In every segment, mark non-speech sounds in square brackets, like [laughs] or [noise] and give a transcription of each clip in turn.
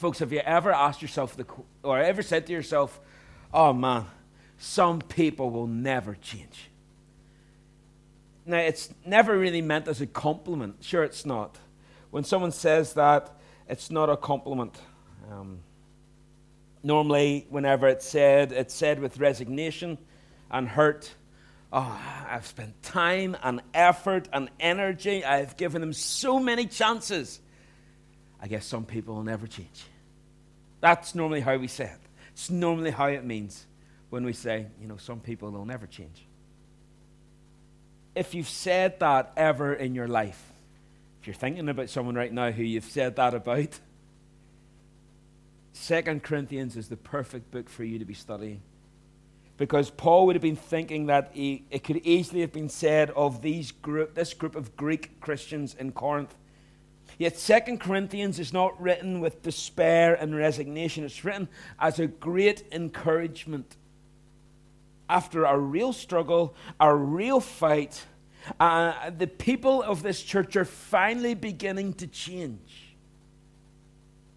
Folks, have you ever asked yourself, the, or ever said to yourself, oh man, some people will never change? Now, it's never really meant as a compliment. Sure, it's not. When someone says that, it's not a compliment. Um, normally, whenever it's said, it's said with resignation and hurt. Oh, I've spent time and effort and energy. I've given them so many chances. I guess some people will never change. That's normally how we say it. It's normally how it means when we say, you know, some people will never change. If you've said that ever in your life, if you're thinking about someone right now who you've said that about, Second Corinthians is the perfect book for you to be studying. Because Paul would have been thinking that he, it could easily have been said of these group, this group of Greek Christians in Corinth. Yet Second Corinthians is not written with despair and resignation. It's written as a great encouragement. After a real struggle, a real fight, uh, the people of this church are finally beginning to change.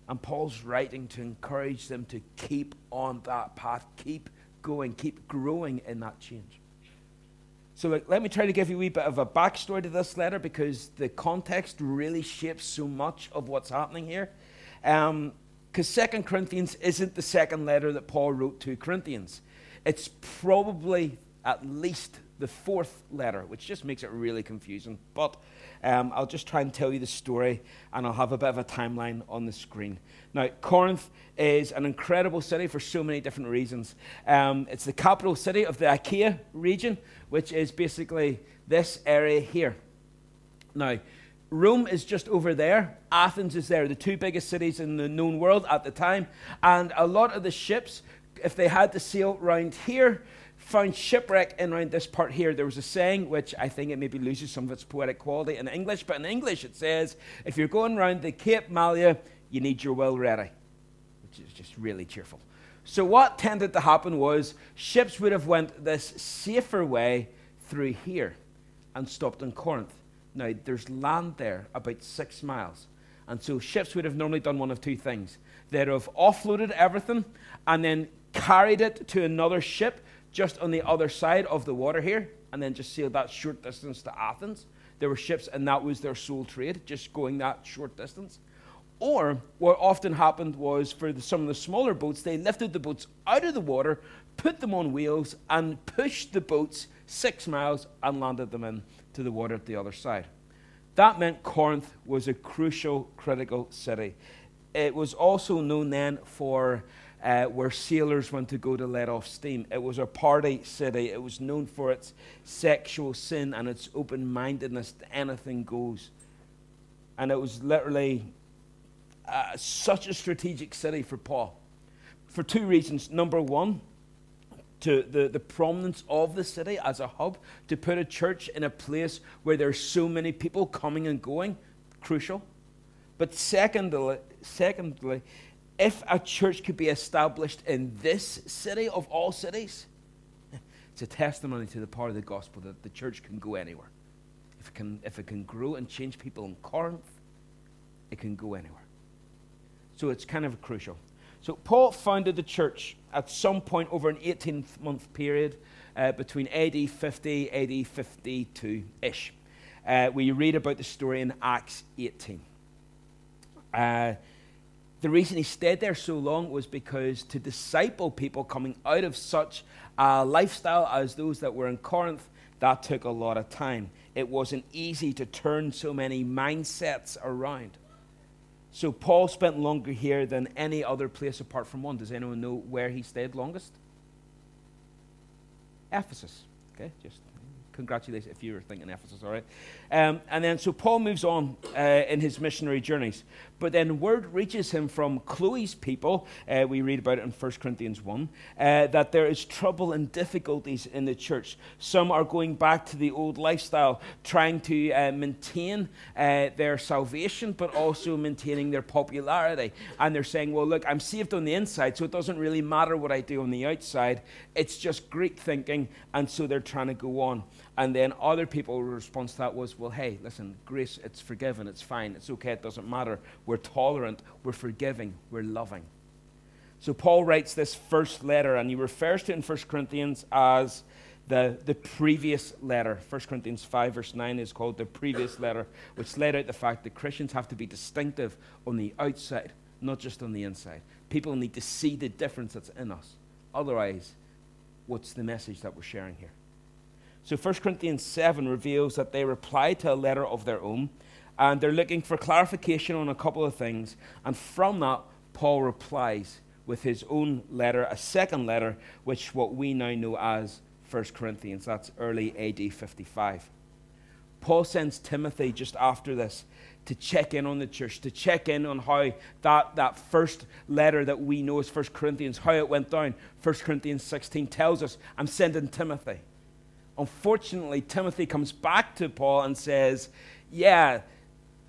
And Paul's writing to encourage them to keep on that path, keep going, keep growing in that change. So, let me try to give you a wee bit of a backstory to this letter because the context really shapes so much of what's happening here. Because um, Second Corinthians isn't the second letter that Paul wrote to Corinthians. It's probably at least the fourth letter, which just makes it really confusing. But um, I'll just try and tell you the story, and I'll have a bit of a timeline on the screen. Now, Corinth is an incredible city for so many different reasons. Um, it's the capital city of the Achaia region, which is basically this area here. Now, Rome is just over there. Athens is there, the two biggest cities in the known world at the time. And a lot of the ships, if they had to sail round here, found shipwreck in around this part here. There was a saying, which I think it maybe loses some of its poetic quality in English, but in English it says, if you're going around the Cape Malea, you need your will ready, which is just really cheerful. So what tended to happen was ships would have went this safer way through here and stopped in Corinth. Now, there's land there about six miles. And so ships would have normally done one of two things. They'd have offloaded everything and then carried it to another ship just on the other side of the water here, and then just sailed that short distance to Athens. There were ships, and that was their sole trade, just going that short distance. Or what often happened was for the, some of the smaller boats, they lifted the boats out of the water, put them on wheels, and pushed the boats six miles and landed them in to the water at the other side. That meant Corinth was a crucial, critical city. It was also known then for uh, where sailors went to go to let off steam. It was a party city. It was known for its sexual sin and its open mindedness to anything goes. And it was literally uh, such a strategic city for Paul for two reasons. Number one, to the, the prominence of the city as a hub, to put a church in a place where there's so many people coming and going, crucial. But secondly, secondly, if a church could be established in this city of all cities, it's a testimony to the power of the gospel that the church can go anywhere. If it can, if it can grow and change people in Corinth, it can go anywhere. So it's kind of crucial. So Paul founded the church at some point over an 18 month period uh, between AD 50, AD 52 ish. Uh, we read about the story in Acts 18. Uh, the reason he stayed there so long was because to disciple people coming out of such a lifestyle as those that were in Corinth, that took a lot of time. It wasn't easy to turn so many mindsets around. So Paul spent longer here than any other place apart from one. Does anyone know where he stayed longest? Ephesus. Okay, just congratulations if you were thinking Ephesus, all right? Um, and then, so Paul moves on uh, in his missionary journeys. But then word reaches him from Chloe's people, uh, we read about it in 1 Corinthians 1, uh, that there is trouble and difficulties in the church. Some are going back to the old lifestyle, trying to uh, maintain uh, their salvation, but also maintaining their popularity. And they're saying, well, look, I'm saved on the inside, so it doesn't really matter what I do on the outside. It's just Greek thinking, and so they're trying to go on. And then other people's response to that was, well, hey, listen, grace, it's forgiven, it's fine, it's okay, it doesn't matter. We're tolerant, we're forgiving, we're loving. So Paul writes this first letter, and he refers to it in 1 Corinthians as the, the previous letter. 1 Corinthians 5, verse 9 is called the previous letter, which laid out the fact that Christians have to be distinctive on the outside, not just on the inside. People need to see the difference that's in us. Otherwise, what's the message that we're sharing here? So 1 Corinthians 7 reveals that they reply to a letter of their own, and they're looking for clarification on a couple of things. And from that, Paul replies with his own letter, a second letter, which what we now know as 1 Corinthians. That's early AD 55. Paul sends Timothy just after this to check in on the church, to check in on how that, that first letter that we know as 1 Corinthians, how it went down. 1 Corinthians 16 tells us, I'm sending Timothy. Unfortunately, Timothy comes back to Paul and says, Yeah,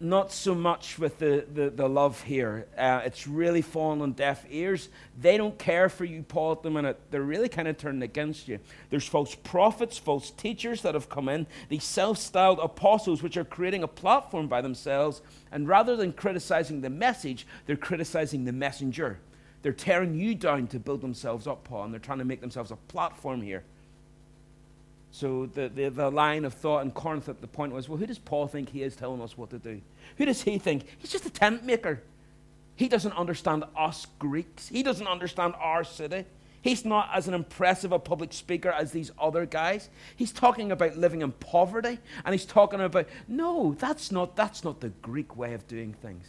not so much with the, the, the love here. Uh, it's really fallen on deaf ears. They don't care for you, Paul, at the minute. They're really kind of turning against you. There's false prophets, false teachers that have come in, these self styled apostles, which are creating a platform by themselves. And rather than criticizing the message, they're criticizing the messenger. They're tearing you down to build themselves up, Paul, and they're trying to make themselves a platform here. So the, the, the, line of thought in Corinth at the point was, well, who does Paul think he is telling us what to do? Who does he think? He's just a tent maker. He doesn't understand us Greeks. He doesn't understand our city. He's not as an impressive a public speaker as these other guys. He's talking about living in poverty, and he's talking about, no, that's not, that's not the Greek way of doing things.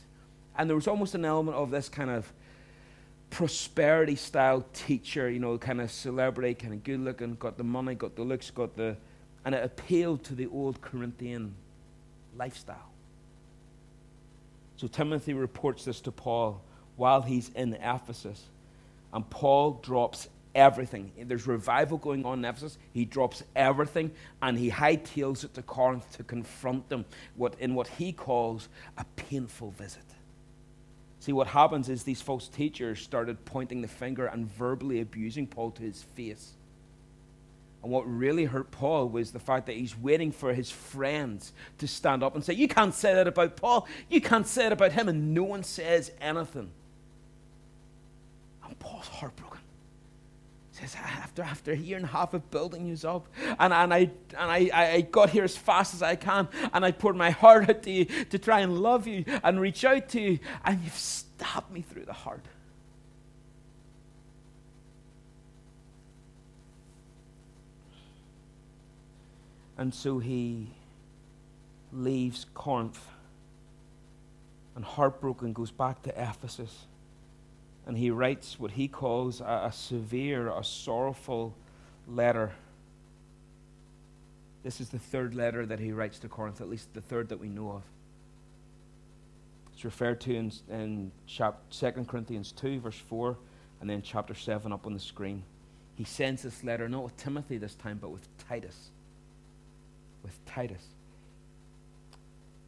And there was almost an element of this kind of prosperity style teacher, you know, kind of celebrity, kind of good looking, got the money, got the looks, got the. And it appealed to the old Corinthian lifestyle. So Timothy reports this to Paul while he's in Ephesus. And Paul drops everything. There's revival going on in Ephesus. He drops everything and he hightails it to Corinth to confront them what, in what he calls a painful visit. See, what happens is these false teachers started pointing the finger and verbally abusing Paul to his face. And what really hurt Paul was the fact that he's waiting for his friends to stand up and say, You can't say that about Paul. You can't say it about him. And no one says anything. And Paul's heartbroken. Says, after, after a year and a half of building you up, and, and, I, and I, I got here as fast as I can, and I poured my heart out to you to try and love you and reach out to you, and you've stabbed me through the heart. And so he leaves Corinth and heartbroken goes back to Ephesus and he writes what he calls a, a severe, a sorrowful letter. This is the third letter that he writes to Corinth, at least the third that we know of. It's referred to in, in chap, 2 Corinthians 2, verse 4, and then chapter 7 up on the screen. He sends this letter not with Timothy this time, but with Titus. With Titus.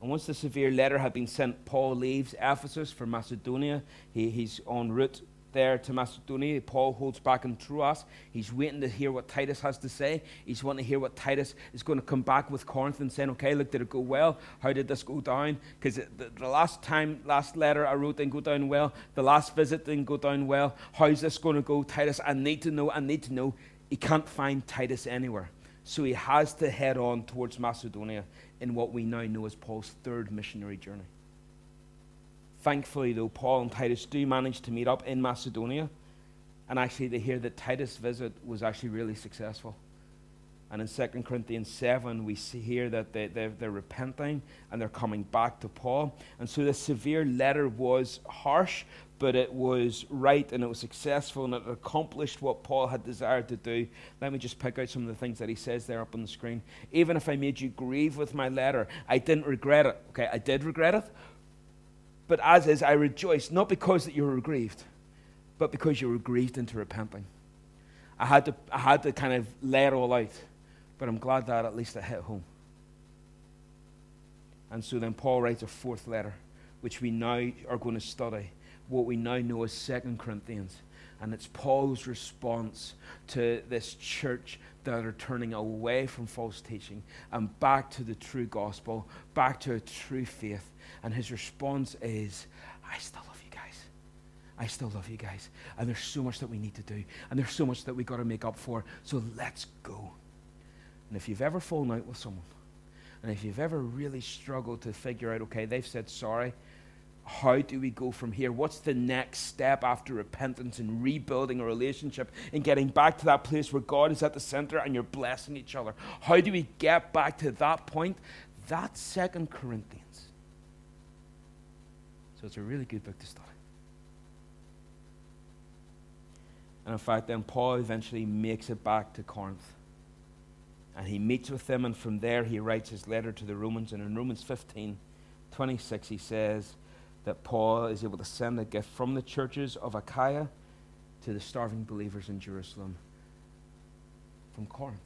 And once the severe letter had been sent, Paul leaves Ephesus for Macedonia. He, he's en route there to Macedonia. Paul holds back in Troas. He's waiting to hear what Titus has to say. He's wanting to hear what Titus is going to come back with Corinth and saying, okay, look, did it go well? How did this go down? Because the, the, last time, last letter I wrote didn't go down well. The last visit didn't go down well. How's this going to go, Titus? I need to know. I need to know. He can't find Titus anywhere. So he has to head on towards Macedonia in what we now know as Paul's third missionary journey. Thankfully, though, Paul and Titus do manage to meet up in Macedonia, and actually they hear that Titus' visit was actually really successful. And in 2 Corinthians 7, we see here that they, they're, they're repenting and they're coming back to Paul. And so the severe letter was harsh, but it was right and it was successful and it accomplished what Paul had desired to do. Let me just pick out some of the things that he says there up on the screen. Even if I made you grieve with my letter, I didn't regret it. Okay, I did regret it. But as is, I rejoice, not because that you were grieved, but because you were grieved into repenting. I had to, I had to kind of lay it all out, but I'm glad that at least it hit home. And so then Paul writes a fourth letter, which we now are going to study what we now know as Second Corinthians. And it's Paul's response to this church that are turning away from false teaching and back to the true gospel, back to a true faith. And his response is, I still love you guys. I still love you guys. And there's so much that we need to do. And there's so much that we've got to make up for. So let's go. And if you've ever fallen out with someone, and if you've ever really struggled to figure out, okay, they've said sorry, how do we go from here? What's the next step after repentance and rebuilding a relationship and getting back to that place where God is at the center and you're blessing each other? How do we get back to that point? That's Second Corinthians. So it's a really good book to study. And in fact, then Paul eventually makes it back to Corinth. And he meets with them, and from there he writes his letter to the Romans. And in Romans 15 26, he says, that Paul is able to send a gift from the churches of Achaia to the starving believers in Jerusalem from Corinth.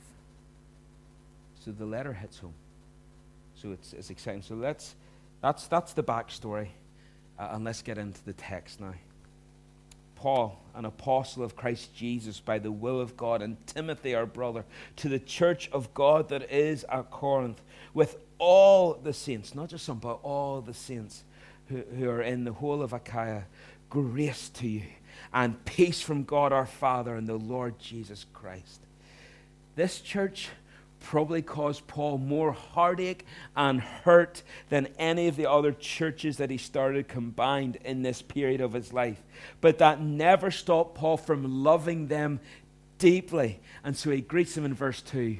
So the letter hits home. So it's, it's exciting. So let's, that's, that's the backstory. Uh, and let's get into the text now. Paul, an apostle of Christ Jesus by the will of God, and Timothy, our brother, to the church of God that is at Corinth, with all the saints, not just some, but all the saints who, who are in the whole of Achaia, grace to you and peace from God our Father and the Lord Jesus Christ. This church probably caused Paul more heartache and hurt than any of the other churches that he started combined in this period of his life. But that never stopped Paul from loving them deeply. And so he greets them in verse 2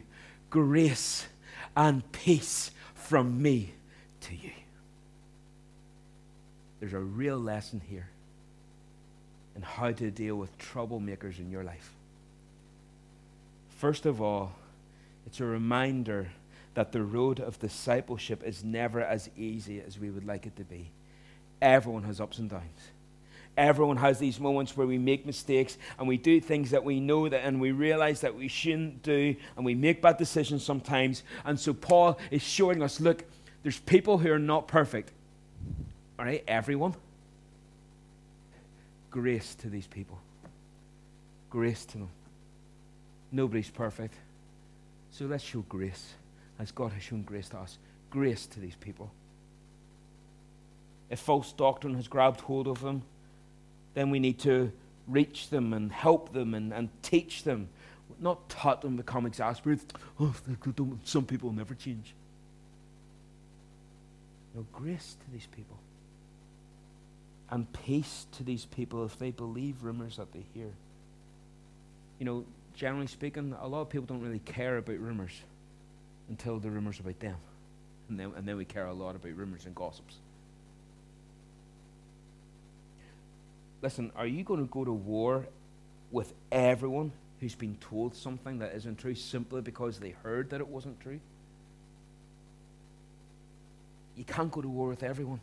Grace and peace from me to you. There's a real lesson here in how to deal with troublemakers in your life. First of all, it's a reminder that the road of discipleship is never as easy as we would like it to be. Everyone has ups and downs. Everyone has these moments where we make mistakes and we do things that we know that and we realize that we shouldn't do and we make bad decisions sometimes. And so Paul is showing us look, there's people who are not perfect. All right, everyone. Grace to these people. Grace to them. Nobody's perfect. So let's show grace as God has shown grace to us. Grace to these people. If false doctrine has grabbed hold of them, then we need to reach them and help them and, and teach them. Not taught them become exasperated. Oh, some people never change. No, grace to these people and peace to these people if they believe rumors that they hear. You know, generally speaking, a lot of people don't really care about rumors until the rumors about them. And then, and then we care a lot about rumors and gossips. Listen, are you going to go to war with everyone who's been told something that isn't true simply because they heard that it wasn't true? You can't go to war with everyone.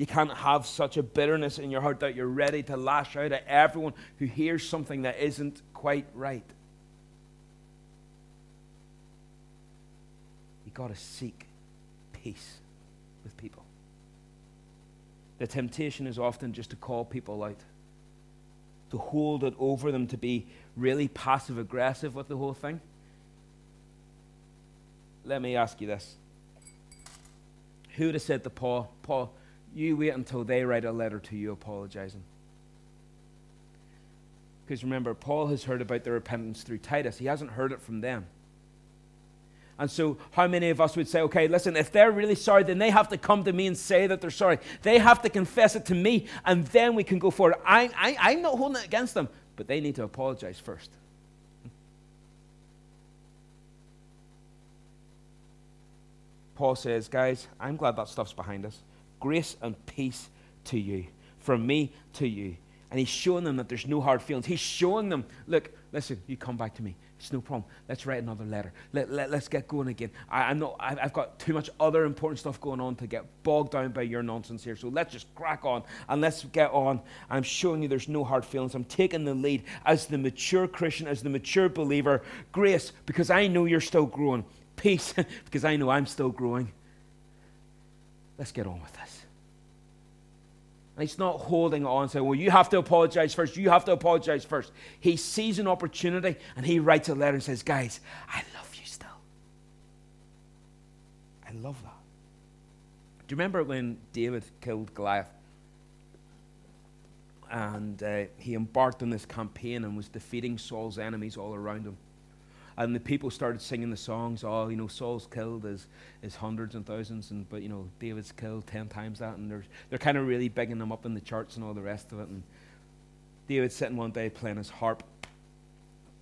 You can't have such a bitterness in your heart that you're ready to lash out at everyone who hears something that isn't quite right. You've got to seek peace with people. The temptation is often just to call people out, to hold it over them, to be really passive aggressive with the whole thing. Let me ask you this. Who would have said to Paul, Paul, you wait until they write a letter to you apologizing. Because remember, Paul has heard about the repentance through Titus, he hasn't heard it from them. And so, how many of us would say, okay, listen, if they're really sorry, then they have to come to me and say that they're sorry. They have to confess it to me, and then we can go forward. I, I, I'm not holding it against them, but they need to apologize first. Paul says, guys, I'm glad that stuff's behind us grace and peace to you, from me to you. And he's showing them that there's no hard feelings. He's showing them, look, listen, you come back to me. It's no problem. Let's write another letter. Let, let, us get going again. I, am not, I've, I've got too much other important stuff going on to get bogged down by your nonsense here. So let's just crack on and let's get on. I'm showing you there's no hard feelings. I'm taking the lead as the mature Christian, as the mature believer. Grace, because I know you're still growing. Peace, [laughs] because I know I'm still growing. Let's get on with this. He's not holding on saying, Well, you have to apologize first. You have to apologize first. He sees an opportunity and he writes a letter and says, Guys, I love you still. I love that. Do you remember when David killed Goliath? And uh, he embarked on this campaign and was defeating Saul's enemies all around him. And the people started singing the songs, oh, you know, Saul's killed his, his hundreds and thousands, and but, you know, David's killed ten times that. And they're, they're kind of really bigging them up in the charts and all the rest of it. And David's sitting one day playing his harp,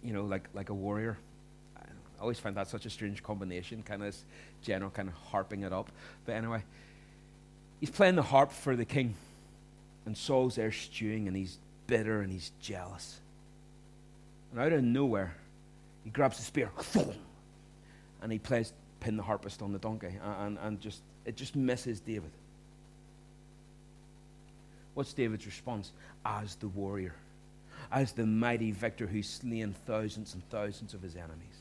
you know, like, like a warrior. I always find that such a strange combination, kind of general, kind of harping it up. But anyway, he's playing the harp for the king. And Saul's there stewing, and he's bitter and he's jealous. And out of nowhere, he grabs the spear, and he plays pin the harpist on the donkey, and, and just it just misses David. What's David's response? As the warrior, as the mighty victor who's slain thousands and thousands of his enemies.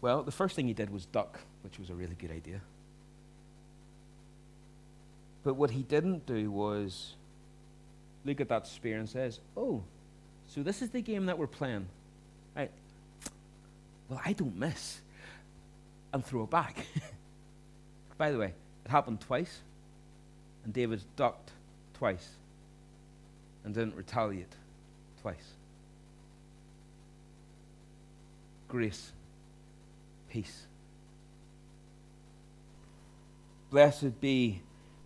Well, the first thing he did was duck, which was a really good idea. But what he didn't do was look at that spear and says, Oh, so this is the game that we're playing. Right. Well, I don't miss. And throw it back. [laughs] By the way, it happened twice, and David ducked twice and didn't retaliate twice. Grace, peace. Blessed be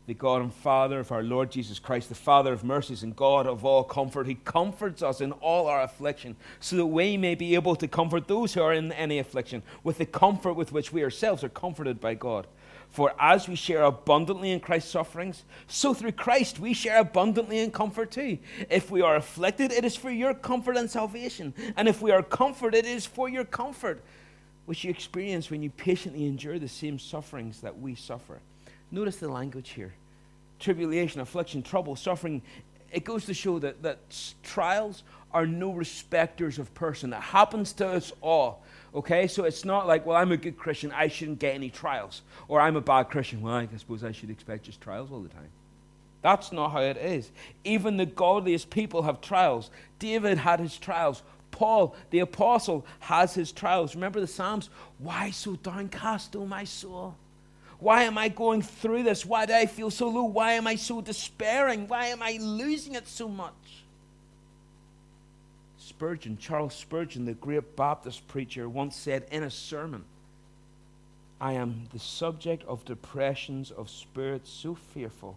the God and Father of our Lord Jesus Christ, the Father of mercies and God of all comfort. He comforts us in all our affliction, so that we may be able to comfort those who are in any affliction with the comfort with which we ourselves are comforted by God. For as we share abundantly in Christ's sufferings, so through Christ we share abundantly in comfort too. If we are afflicted, it is for your comfort and salvation. And if we are comforted, it is for your comfort, which you experience when you patiently endure the same sufferings that we suffer. Notice the language here tribulation, affliction, trouble, suffering. It goes to show that, that trials are no respecters of person. It happens to us all. Okay? So it's not like, well, I'm a good Christian, I shouldn't get any trials. Or I'm a bad Christian, well, I suppose I should expect just trials all the time. That's not how it is. Even the godliest people have trials. David had his trials. Paul, the apostle, has his trials. Remember the Psalms? Why so downcast, O my soul? Why am I going through this? Why do I feel so low? Why am I so despairing? Why am I losing it so much? Spurgeon, Charles Spurgeon, the great Baptist preacher, once said in a sermon, I am the subject of depressions of spirit so fearful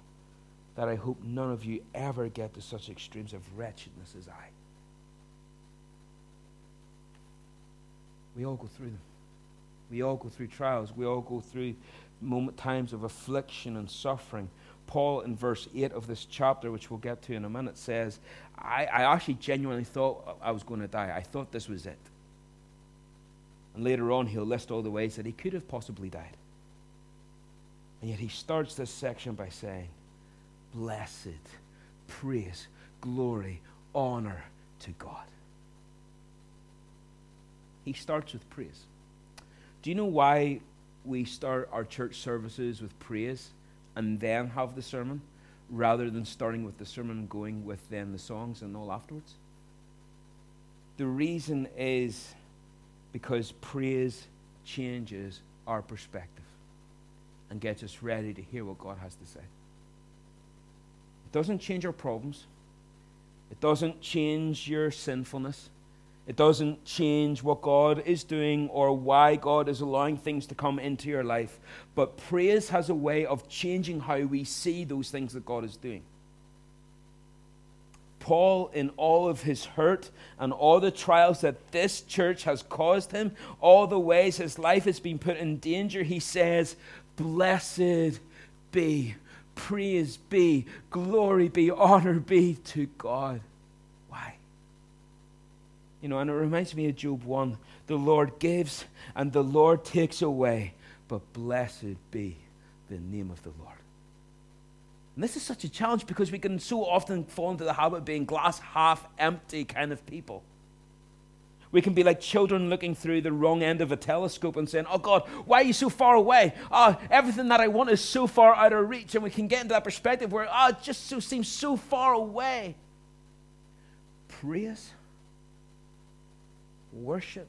that I hope none of you ever get to such extremes of wretchedness as I. We all go through them. We all go through trials. We all go through moment, times of affliction and suffering. Paul, in verse 8 of this chapter, which we'll get to in a minute, says, I, I actually genuinely thought I was going to die. I thought this was it. And later on, he'll list all the ways that he could have possibly died. And yet he starts this section by saying, Blessed, praise, glory, honor to God. He starts with praise. Do you know why we start our church services with praise and then have the sermon rather than starting with the sermon and going with then the songs and all afterwards? The reason is because praise changes our perspective and gets us ready to hear what God has to say. It doesn't change our problems, it doesn't change your sinfulness. It doesn't change what God is doing or why God is allowing things to come into your life. But praise has a way of changing how we see those things that God is doing. Paul, in all of his hurt and all the trials that this church has caused him, all the ways his life has been put in danger, he says, Blessed be, praise be, glory be, honor be to God. You know, and it reminds me of Job 1 the Lord gives and the Lord takes away, but blessed be the name of the Lord. And this is such a challenge because we can so often fall into the habit of being glass half empty kind of people. We can be like children looking through the wrong end of a telescope and saying, Oh God, why are you so far away? Oh, everything that I want is so far out of reach. And we can get into that perspective where, oh, it just so, seems so far away. Praise, worship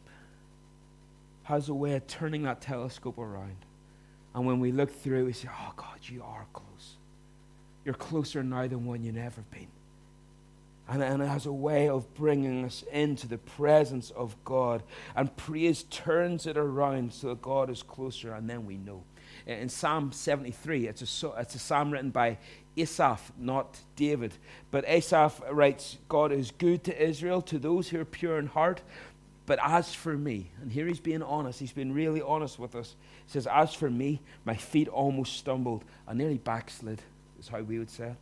has a way of turning that telescope around. And when we look through, we say, Oh God, you are close. You're closer now than when you've ever been. And, and it has a way of bringing us into the presence of God. And praise turns it around so that God is closer, and then we know. In Psalm 73, it's a, it's a psalm written by Asaph, not David. But Asaph writes, God is good to Israel, to those who are pure in heart. But as for me, and here he's being honest, he's been really honest with us. He says, As for me, my feet almost stumbled. I nearly backslid, is how we would say it.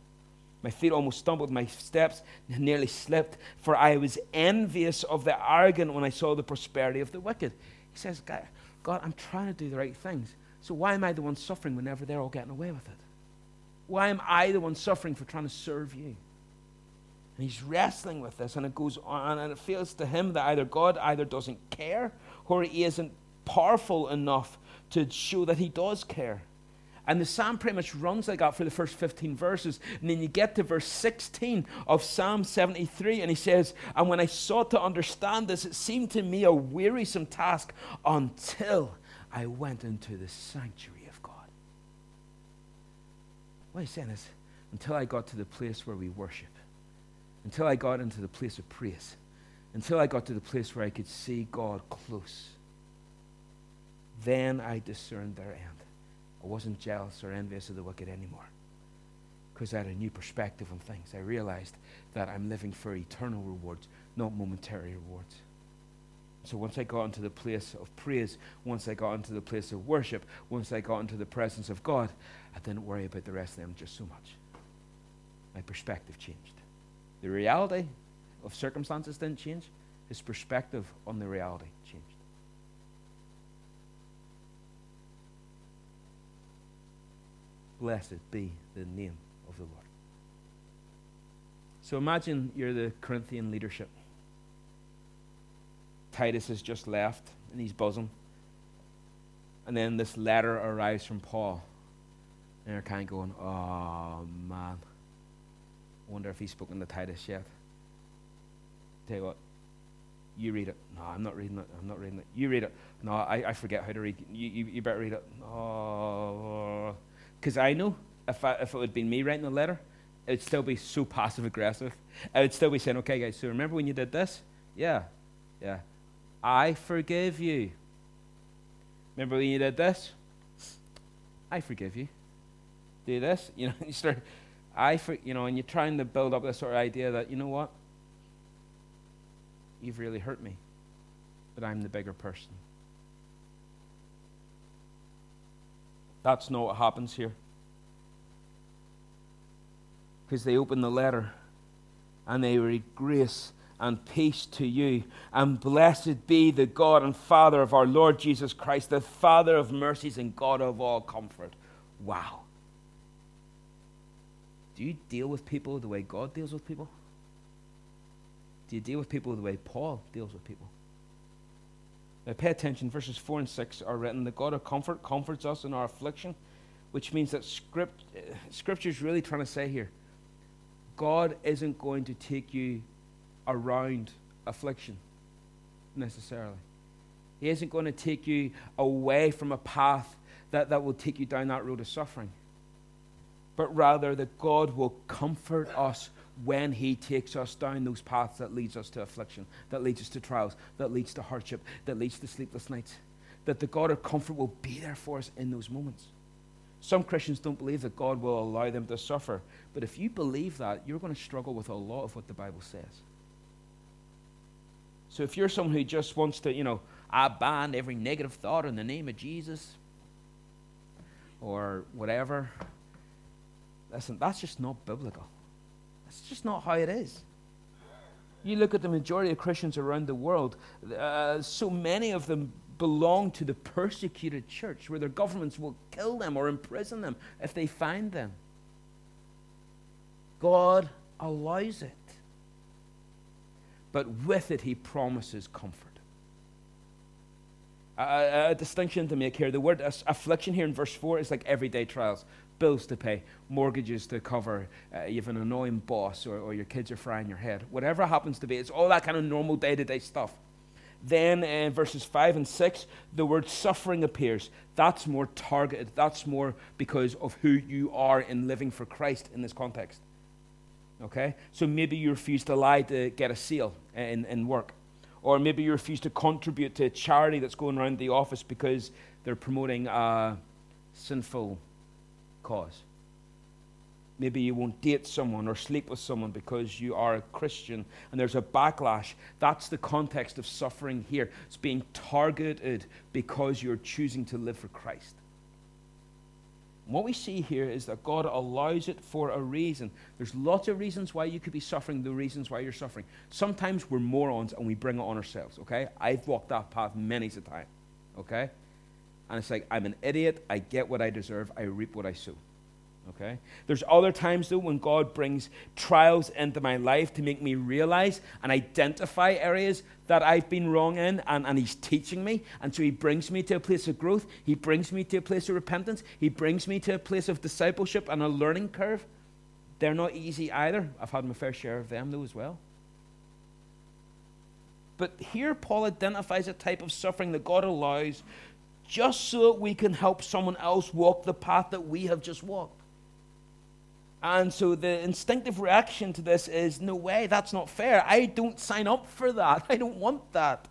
My feet almost stumbled, my steps nearly slipped, for I was envious of the arrogant when I saw the prosperity of the wicked. He says, God, I'm trying to do the right things. So why am I the one suffering whenever they're all getting away with it? Why am I the one suffering for trying to serve you? And he's wrestling with this, and it goes on, and it feels to him that either God either doesn't care or he isn't powerful enough to show that he does care. And the psalm pretty much runs like that for the first 15 verses. And then you get to verse 16 of Psalm 73, and he says, And when I sought to understand this, it seemed to me a wearisome task until I went into the sanctuary of God. What he's saying is, until I got to the place where we worship, until I got into the place of praise, until I got to the place where I could see God close, then I discerned their end. I wasn't jealous or envious of the wicked anymore because I had a new perspective on things. I realized that I'm living for eternal rewards, not momentary rewards. So once I got into the place of praise, once I got into the place of worship, once I got into the presence of God, I didn't worry about the rest of them just so much. My perspective changed. The reality of circumstances didn't change, his perspective on the reality changed. Blessed be the name of the Lord. So imagine you're the Corinthian leadership. Titus has just left and he's buzzing. And then this letter arrives from Paul. And they're kind of going, oh man. Wonder if he's spoken to Titus yet. Tell you what, you read it. No, I'm not reading it. I'm not reading it. You read it. No, I, I forget how to read. You, you, you better read it. Oh. Because I know if, I, if it had been me writing the letter, it would still be so passive aggressive. I would still be saying, okay, guys, so remember when you did this? Yeah, yeah. I forgive you. Remember when you did this? I forgive you. Do this. [laughs] You know, you start, I, for, you know, and you're trying to build up this sort of idea that, you know what? You've really hurt me, but I'm the bigger person. That's not what happens here. Because they open the letter and they read grace and peace to you. And blessed be the God and Father of our Lord Jesus Christ, the Father of mercies and God of all comfort. Wow. Do you deal with people the way God deals with people? Do you deal with people the way Paul deals with people? Now, pay attention. Verses 4 and 6 are written The God of comfort comforts us in our affliction, which means that script, uh, Scripture is really trying to say here God isn't going to take you around affliction necessarily. He isn't going to take you away from a path that, that will take you down that road of suffering, but rather that God will comfort us when He takes us down those paths that leads us to affliction, that leads us to trials, that leads to hardship, that leads to sleepless nights. That the God of comfort will be there for us in those moments. Some Christians don't believe that God will allow them to suffer. But if you believe that, you're going to struggle with a lot of what the Bible says. So if you're someone who just wants to, you know, I ban every negative thought in the name of Jesus or whatever, listen, that's just not biblical. That's just not how it is. You look at the majority of Christians around the world, uh, so many of them belong to the persecuted church where their governments will kill them or imprison them if they find them. God allows it. But with it, He promises comfort. A, a, distinction to make here. The word affliction here in verse 4 is like everyday trials bills to pay, mortgages to cover, uh, you have an annoying boss, or, or your kids are frying your head. Whatever happens to be, it's all that kind of normal day to day stuff. Then in verses 5 and 6, the word suffering appears. That's more targeted. That's more because of who you are in living for Christ in this context. Okay? So maybe you refuse to lie to get a sale in, in work. Or maybe you refuse to contribute to a charity that's going around the office because they're promoting a sinful cause. Maybe you won't date someone or sleep with someone because you are a Christian and there's a backlash. That's the context of suffering here. It's being targeted because you're choosing to live for Christ. what we see here is that God allows it for a reason. There's lots of reasons why you could be suffering, the reasons why you're suffering. Sometimes we're morons and we bring it on ourselves, okay? I've walked that path many a time, okay? And it's like, I'm an idiot. I get what I deserve. I reap what I sow. Okay? There's other times, though, when God brings trials into my life to make me realize and identify areas that I've been wrong in, and, and He's teaching me. And so He brings me to a place of growth. He brings me to a place of repentance. He brings me to a place of discipleship and a learning curve. They're not easy either. I've had my fair share of them, though, as well. But here, Paul identifies a type of suffering that God allows just so we can help someone else walk the path that we have just walked. And so the instinctive reaction to this is no way, that's not fair. I don't sign up for that. [laughs] I don't want that.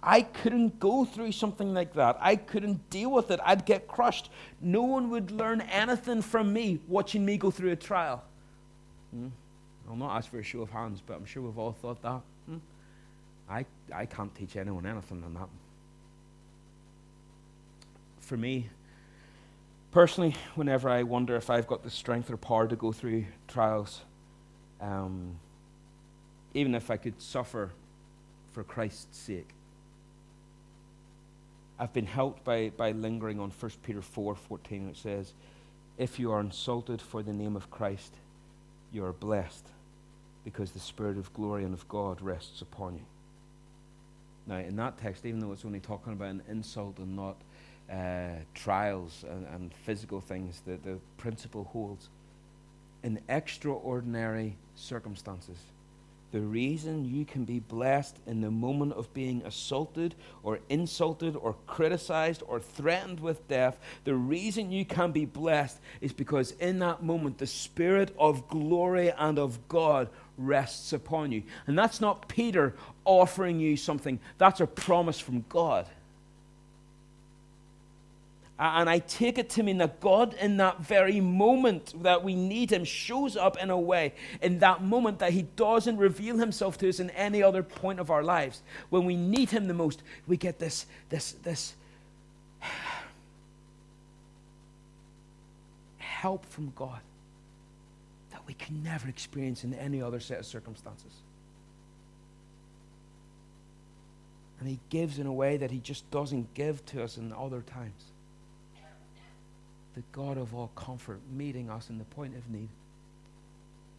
I couldn't go through something like that. I couldn't deal with it. I'd get crushed. No one would learn anything from me watching me go through a trial. Hmm? I'll not ask for a show of hands, but I'm sure we've all thought that. Hmm? I, I can't teach anyone anything on that for me, personally, whenever I wonder if I've got the strength or power to go through trials, um, even if I could suffer for Christ's sake, I've been helped by, by lingering on 1 Peter 4 14, which says, If you are insulted for the name of Christ, you are blessed, because the Spirit of glory and of God rests upon you. Now, in that text, even though it's only talking about an insult and not uh, trials and, and, physical things, that the principle holds. In extraordinary circumstances, the reason you can be blessed in the moment of being assaulted or insulted or criticized or threatened with death, the reason you can be blessed is because in that moment the Spirit of glory and of God rests upon you. And that's not Peter offering you something, that's a promise from God. And I take it to mean that God, in that very moment that we need Him, shows up in a way, in that moment that He doesn't reveal Himself to us in any other point of our lives. When we need Him the most, we get this, this, this help from God that we can never experience in any other set of circumstances. And He gives in a way that He just doesn't give to us in other times the God of all comfort, meeting us in the point of need.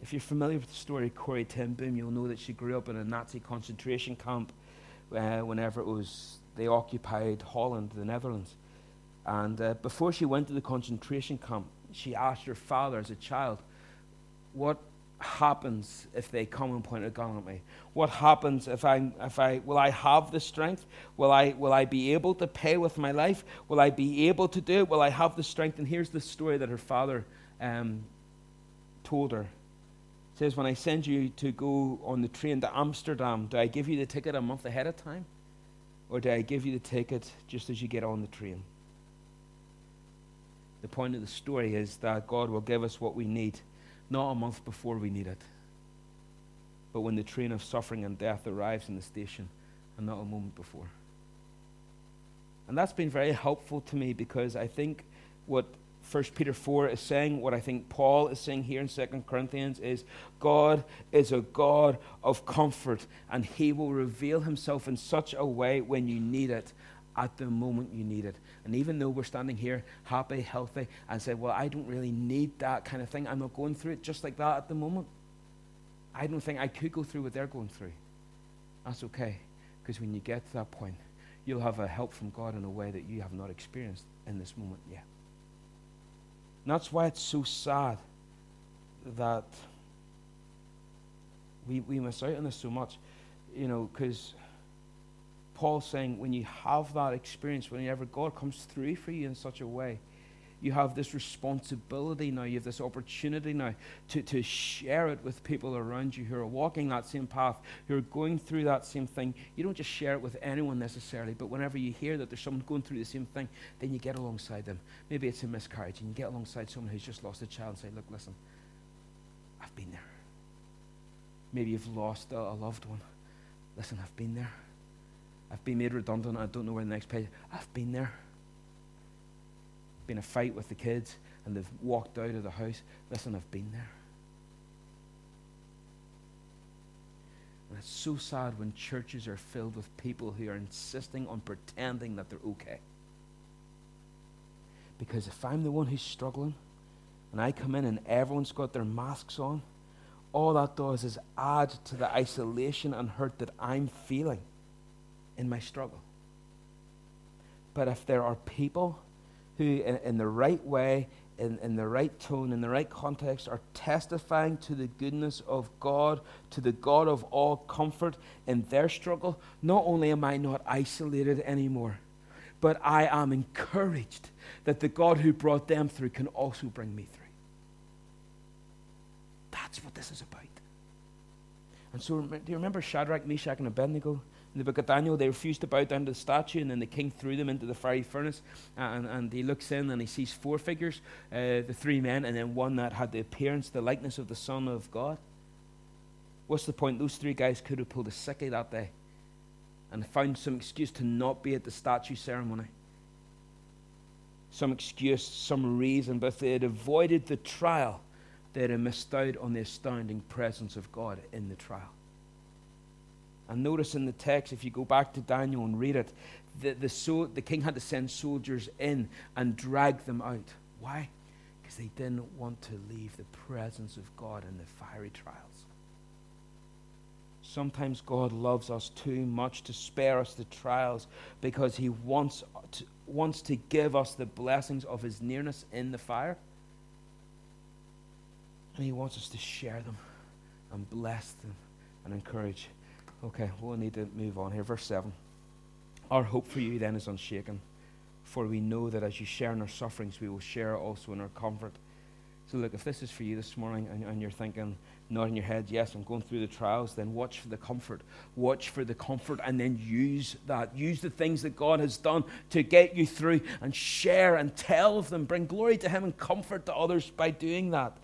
If you're familiar with the story of Corrie ten Boom, you'll know that she grew up in a Nazi concentration camp uh, whenever it was they occupied Holland, the Netherlands. And uh, before she went to the concentration camp, she asked her father as a child, What happens if they come and point a gun at me? What happens if I, if I, will I have the strength? Will I, will I be able to pay with my life? Will I be able to do it? Will I have the strength? And here's the story that her father um, told her. It says, When I send you to go on the train to Amsterdam, do I give you the ticket a month ahead of time? Or do I give you the ticket just as you get on the train? The point of the story is that God will give us what we need not a month before we need it, but when the train of suffering and death arrives in the station and not a moment before. And that's been very helpful to me because I think what 1 Peter 4 is saying, what I think Paul is saying here in 2 Corinthians is God is a God of comfort, and he will reveal himself in such a way when you need it at the moment you need it. And even though we're standing here happy, healthy, and say, Well, I don't really need that kind of thing, I'm not going through it just like that at the moment. I don't think I could go through what they're going through. That's okay. Because when you get to that point, you'll have a help from God in a way that you have not experienced in this moment yet. And that's why it's so sad that we, we miss out on this so much, you know, because Paul's saying when you have that experience, whenever God comes through for you in such a way, you have this responsibility now, you have this opportunity now to, to share it with people around you who are walking that same path, who are going through that same thing. You don't just share it with anyone necessarily, but whenever you hear that there's someone going through the same thing, then you get alongside them. Maybe it's a miscarriage, and you get alongside someone who's just lost a child and say, Look, listen, I've been there. Maybe you've lost a, a loved one. Listen, I've been there. I've been made redundant. I don't know where the next page. I've been there been a fight with the kids and they've walked out of the house. Listen, I've been there. And it's so sad when churches are filled with people who are insisting on pretending that they're okay. Because if I'm the one who's struggling and I come in and everyone's got their masks on, all that does is add to the isolation and hurt that I'm feeling in my struggle. But if there are people who, in, in the right way, in, in the right tone, in the right context, are testifying to the goodness of God, to the God of all comfort in their struggle, not only am I not isolated anymore, but I am encouraged that the God who brought them through can also bring me through. That's what this is about. And so, do you remember Shadrach, Meshach, and Abednego? in the book of Daniel, they refused to bow down to the statue, and then the king threw them into the fiery furnace. And, and he looks in and he sees four figures uh, the three men, and then one that had the appearance, the likeness of the Son of God. What's the point? Those three guys could have pulled a sickie that day and found some excuse to not be at the statue ceremony. Some excuse, some reason, but they had avoided the trial, have missed out on the astounding presence of God in the trial. And notice in the text, if you go back to Daniel and read it, the, the, so, the king had to send soldiers in and drag them out. Why? Because they didn't want to leave the presence of God in the fiery trials. Sometimes God loves us too much to spare us the trials because he wants to, wants to give us the blessings of his nearness in the fire. And he wants us to share them and bless them and encourage Okay, we'll need to move on here. Verse 7. Our hope for you then is unshaken, for we know that as you share in our sufferings, we will share also in our comfort. So, look, if this is for you this morning and, and, you're thinking, not in your head, yes, I'm going through the trials, then watch for the comfort. Watch for the comfort and then use that. Use the things that God has done to get you through and share and tell of them. Bring glory to Him and comfort to others by doing that.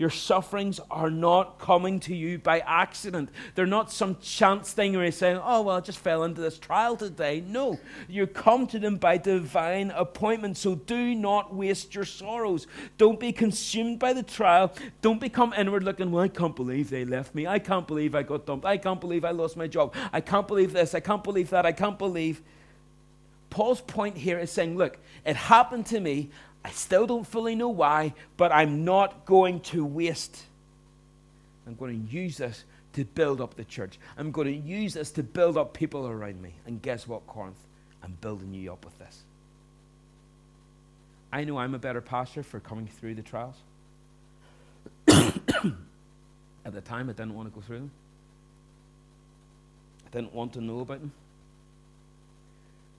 Your sufferings are not coming to you by accident. They're not some chance thing where you're saying, oh, well, I just fell into this trial today. No, you come to them by divine appointment. So do not waste your sorrows. Don't be consumed by the trial. Don't become inward looking, well, I can't believe they left me. I can't believe I got dumped. I can't believe I lost my job. I can't believe this. I can't believe that. I can't believe. Paul's point here is saying, look, it happened to me. I still don't fully know why, but I'm not going to waste. I'm going to use this to build up the church. I'm going to use this to build up people around me. And guess what, Corinth? I'm building you up with this. I know I'm a better pastor for coming through the trials. [coughs] At the time, I didn't want to go through them. I didn't want to know about them.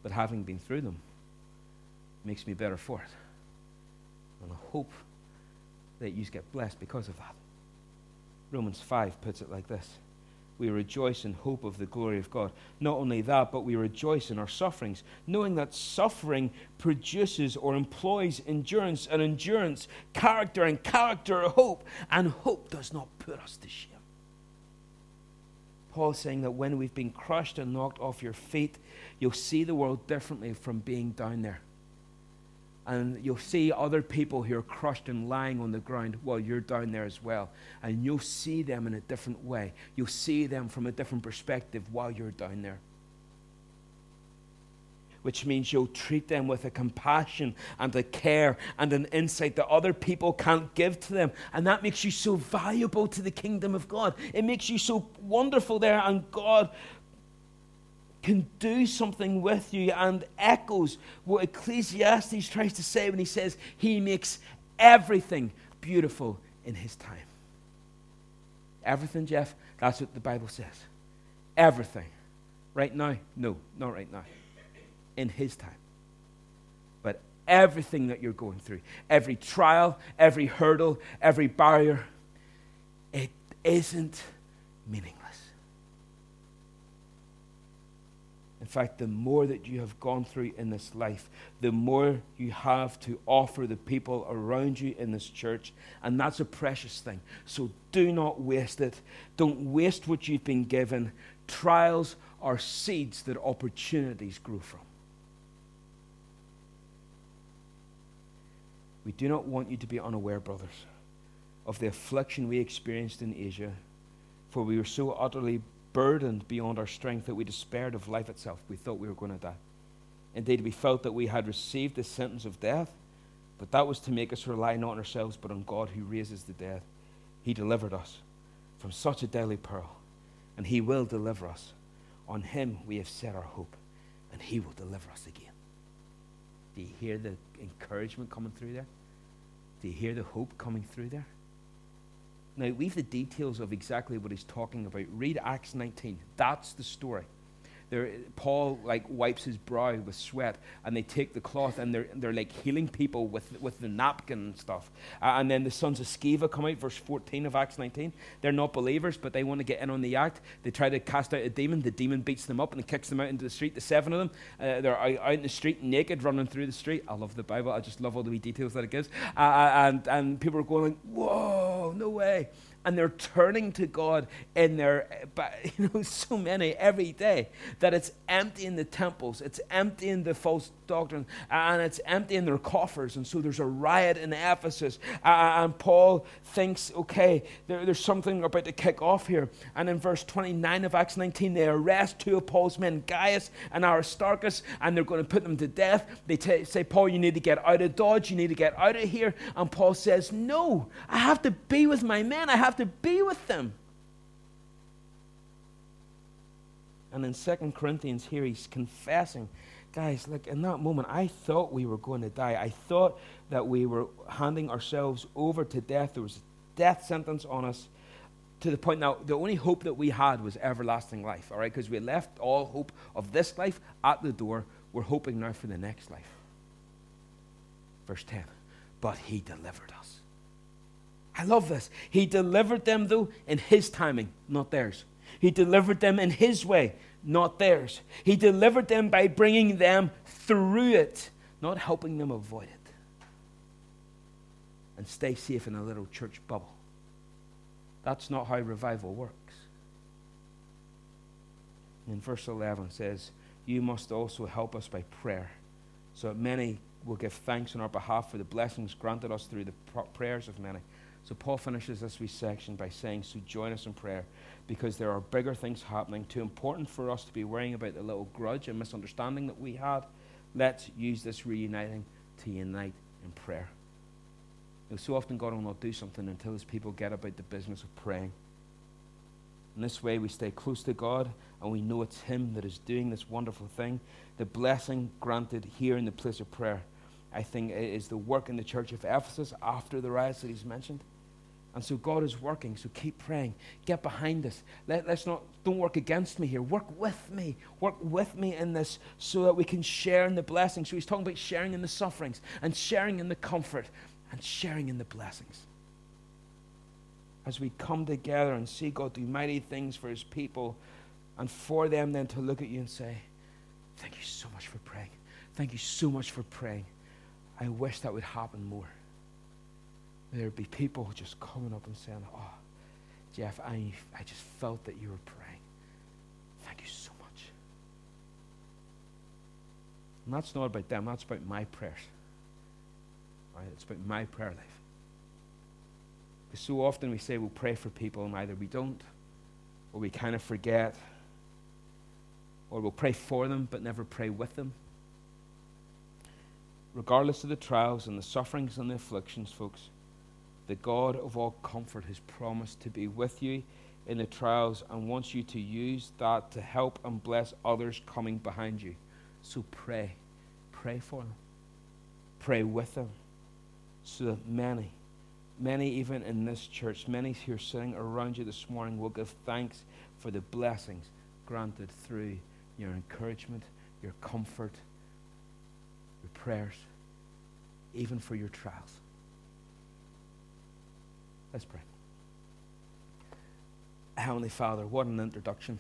But having been through them makes me better for it. And I hope that you get blessed because of that. Romans 5 puts it like this We rejoice in hope of the glory of God. Not only that, but we rejoice in our sufferings, knowing that suffering produces or employs endurance, and endurance, character, and character, hope, and hope does not put us to shame. Paul saying that when we've been crushed and knocked off your feet, you'll see the world differently from being down there and you'll see other people who are crushed and lying on the ground while you're down there as well. And you'll see them in a different way. You'll see them from a different perspective while you're down there. Which means you'll treat them with a compassion and a care and an insight that other people can't give to them. And that makes you so valuable to the kingdom of God. It makes you so wonderful there, and God can do something with you and echoes what Ecclesiastes tries to say when he says he makes everything beautiful in his time. Everything, Jeff, that's what the Bible says. Everything. Right now? No, not right now. In his time. But everything that you're going through, every trial, every hurdle, every barrier, it isn't meaningless. In fact, the more that you have gone through in this life, the more you have to offer the people around you in this church. And that's a precious thing. So do not waste it. Don't waste what you've been given. Trials are seeds that opportunities grow from. We do not want you to be unaware, brothers, of the affliction we experienced in Asia, for we were so utterly burdened beyond our strength that we despaired of life itself. We thought we were going to die. Indeed, we felt that we had received the sentence of death, but that was to make us rely not on ourselves, but on God who raises the dead. He delivered us from such a deadly peril, and He will deliver us. On Him we have set our hope, and He will deliver us again. Do you hear the encouragement coming through there? Do you hear the hope coming through there? Now, we've the details of exactly what he's talking about. Read Acts 19. That's the story. There, Paul like wipes his brow with sweat, and they take the cloth and they're, they're like healing people with, with the napkin and stuff. Uh, and then the sons of Sceva come out, verse 14 of Acts 19. They're not believers, but they want to get in on the act. They try to cast out a demon. The demon beats them up and kicks them out into the street. The seven of them, uh, they're out, out, in the street naked, running through the street. I love the Bible. I just love all the wee details that it gives. Uh and, and people are going, like, whoa, no way and they're turning to God in their, [laughs] you know, so many every day that it's emptying the temples, it's emptying the false doctrine, and it's emptying their coffers. And so there's a riot in Ephesus, and Paul thinks, okay, there, there's something about to kick off here. And in verse 29 of Acts 19, they arrest two of Paul's men, Gaius and Aristarchus, and they're going to put them to death. They t- say, Paul, you need to get out of Dodge, you need to get out of here. And Paul says, no, I have to be with my men, I have have to be with them. And in Second Corinthians, here he's confessing, guys, like in that moment, I thought we were going to die. I thought that we were handing ourselves over to death. There was a death sentence on us to the point now, the only hope that we had was everlasting life, all right? Because we left all hope of this life at the door. We're hoping now for the next life. Verse 10 But he delivered us I love this. He delivered them, though, in His timing, not theirs. He delivered them in His way, not theirs. He delivered them by bringing them through it, not helping them avoid it. And stay safe in a little church bubble. That's not how revival works. In verse 11 says, You must also help us by prayer, so that many will give thanks on our behalf for the blessings granted us through the prayers of many. So Paul finishes this wee section by saying, So join us in prayer because there are bigger things happening, too important for us to be worrying about the little grudge and misunderstanding that we had. Let's use this reuniting to unite in prayer. You know, so often God will not do something until his people get about the business of praying. In this way, we stay close to God and we know it's Him that is doing this wonderful thing. The blessing granted here in the place of prayer, I think, is the work in the church of Ephesus after the riots that He's mentioned. And so God is working. So keep praying. Get behind us. Let, us not don't work against me here. Work with me. Work with me in this so that we can share in the blessings. So he's talking about sharing in the sufferings and sharing in the comfort and sharing in the blessings. As we come together and see God do mighty things for his people, and for them then to look at you and say, Thank you so much for praying. Thank you so much for praying. I wish that would happen more there'd be people just coming up and saying, Oh, Jeff, I, I just felt that you were praying. Thank you so much. And that's not about them, that's about my prayers. Right? It's about my prayer life. Because so often we say we'll pray for people, and either we don't, or we kind of forget, or we'll pray for them but never pray with them. Regardless of the trials and the sufferings and the afflictions, folks, the God of all comfort has promised to be with you in the trials and wants you to use that to help and bless others coming behind you. So pray. Pray for them. Pray with them so that many, many even in this church, many here sitting around you this morning will give thanks for the blessings granted through your encouragement, your comfort, your prayers, even for your trials. Let's pray. Heavenly Father, what an introduction.